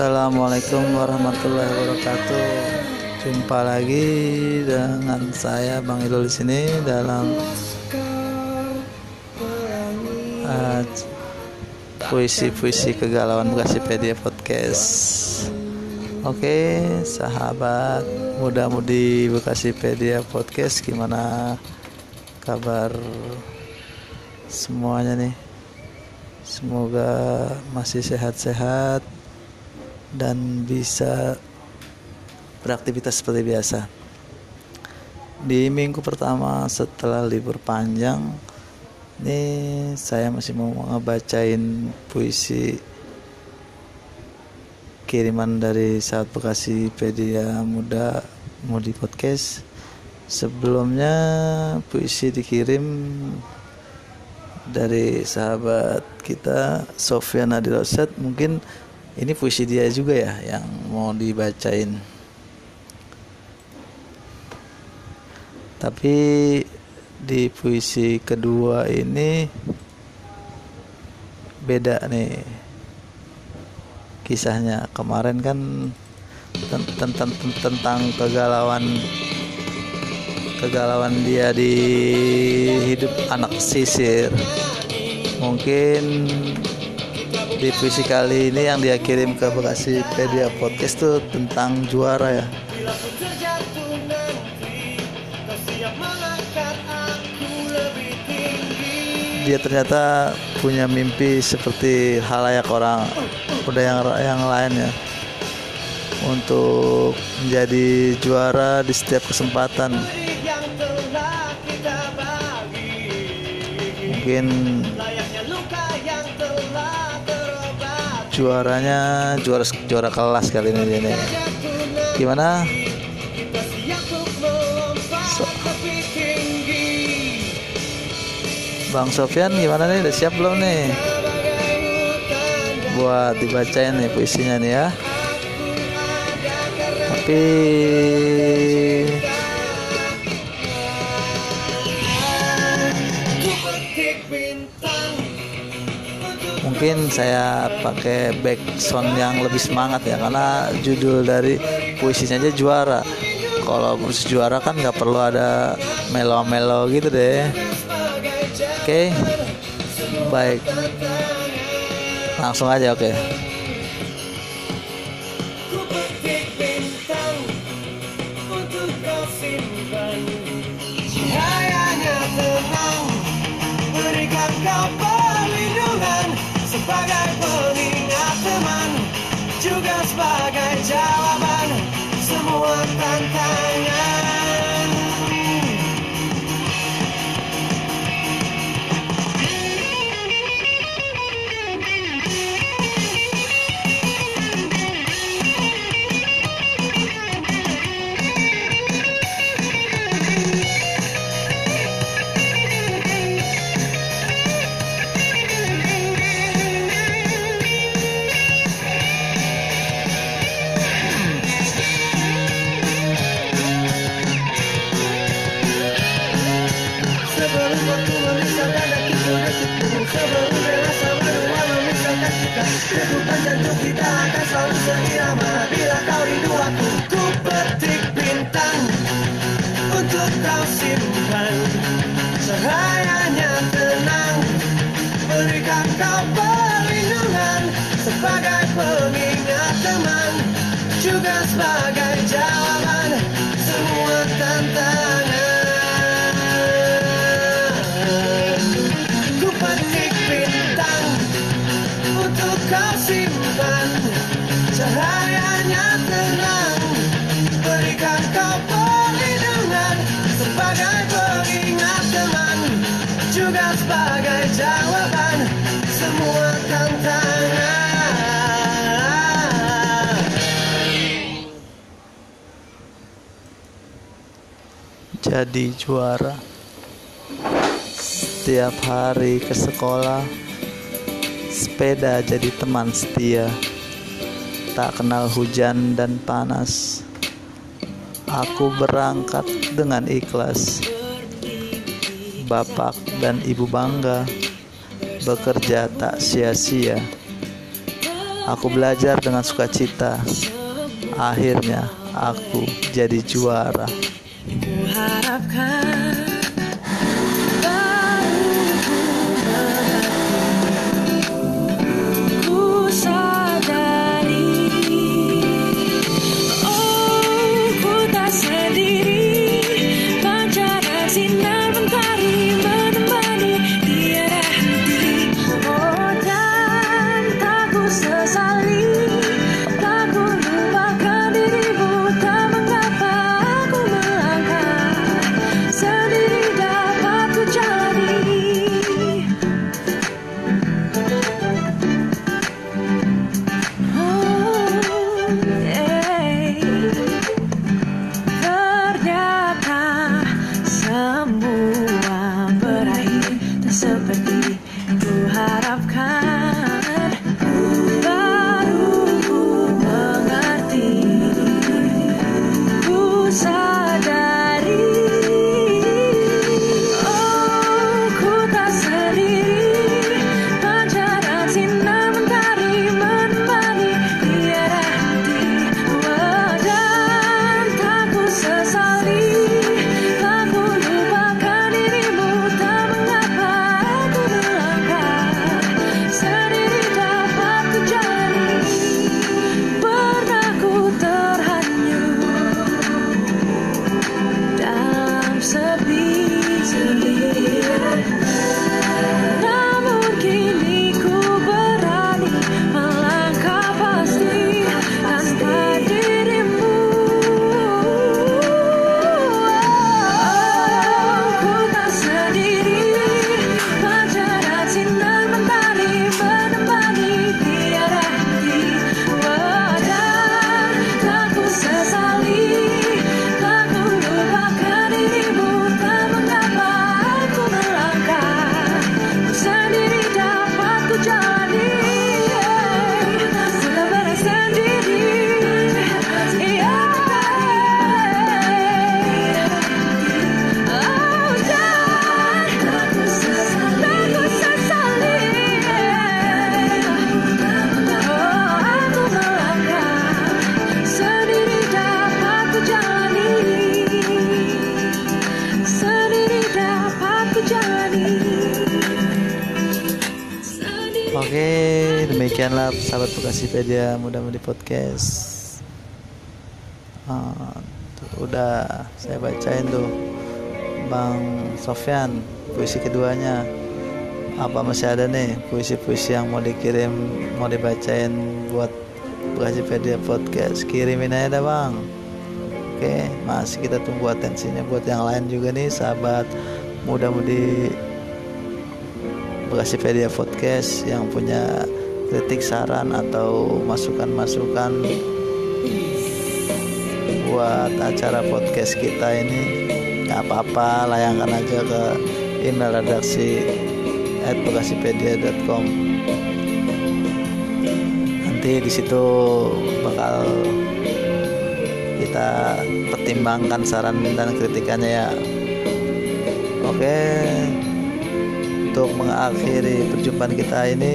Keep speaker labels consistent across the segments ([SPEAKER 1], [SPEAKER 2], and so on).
[SPEAKER 1] Assalamualaikum warahmatullahi wabarakatuh. Jumpa lagi dengan saya Bang Ilul di sini dalam uh, puisi-puisi kegalauan Bekasipedia podcast. Oke, sahabat muda-mudi Bekasipedia podcast gimana kabar semuanya nih? Semoga masih sehat-sehat dan bisa beraktivitas seperti biasa. Di minggu pertama setelah libur panjang, ini saya masih mau ngebacain puisi kiriman dari saat Bekasi Pedia Muda Mudi Podcast. Sebelumnya puisi dikirim dari sahabat kita Sofian Adiroset mungkin ini puisi dia juga ya yang mau dibacain. Tapi di puisi kedua ini beda nih kisahnya. Kemarin kan tentang tentang kegalauan kegalauan dia di hidup anak sisir. Mungkin di puisi kali ini yang dia kirim ke Bekasi Pedia Podcast tuh tentang juara ya. Dia ternyata punya mimpi seperti halayak orang udah yang yang lainnya untuk menjadi juara di setiap kesempatan. Mungkin juaranya juara juara kelas kali ini dia nih. Gimana? So. Bang Sofyan gimana nih? Udah siap belum nih? Buat dibacain nih puisinya nih ya. Tapi mungkin saya pakai back sound yang lebih semangat ya karena judul dari puisinya aja juara kalau puisi juara kan nggak perlu ada melo-melo gitu deh oke okay. baik langsung aja oke okay.
[SPEAKER 2] Degupan jantung kita akan selalu seirama bila kau rindu aku. Ku petik bintang untuk kau simpan. Cahayanya tenang berikan kau perlindungan. Sebagai pengingat teman juga sebagai
[SPEAKER 1] jadi juara. Setiap hari ke sekolah sepeda jadi teman setia. Tak kenal hujan dan panas. Aku berangkat dengan ikhlas. Bapak dan ibu bangga bekerja tak sia-sia.
[SPEAKER 3] Aku belajar dengan sukacita. Akhirnya aku jadi juara.
[SPEAKER 4] 그
[SPEAKER 3] 하락한 demikianlah sahabat Bekasipedia mudah-mudahan podcast. Tuh, udah saya bacain tuh Bang Sofyan puisi keduanya. Apa masih ada nih puisi-puisi yang mau dikirim, mau dibacain buat Bekasipedia podcast? Kirimin aja dah bang. Oke, masih kita tunggu atensinya buat yang lain juga nih sahabat mudah-mudi Bekasipedia Podcast yang punya kritik saran atau masukan-masukan buat acara podcast kita ini nggak apa-apa layangkan aja ke email redaksi at bekasipedia.com nanti di situ bakal kita pertimbangkan saran dan kritikannya ya. Oke untuk mengakhiri perjumpaan kita ini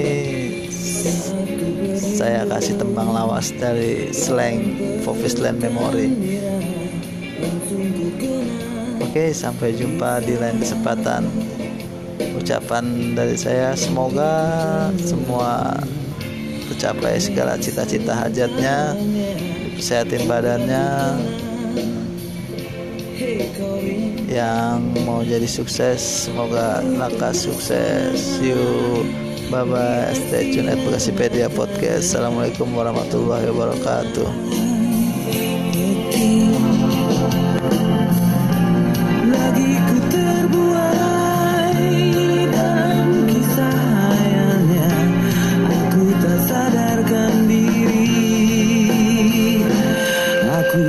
[SPEAKER 3] saya kasih tembang lawas dari slang Land Memory. Oke sampai jumpa di lain kesempatan. Ucapan dari saya semoga semua tercapai segala cita-cita hajatnya Sehatin badannya yang mau jadi sukses. Semoga lakas sukses. You bye bye stay tune at Bekasipedia podcast. Assalamualaikum warahmatullahi wabarakatuh.
[SPEAKER 4] Aku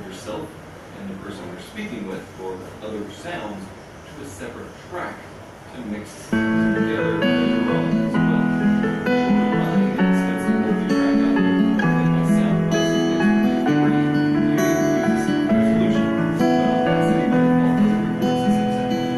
[SPEAKER 5] for yourself and the person you're speaking with or other sounds to a separate track to mix together later on.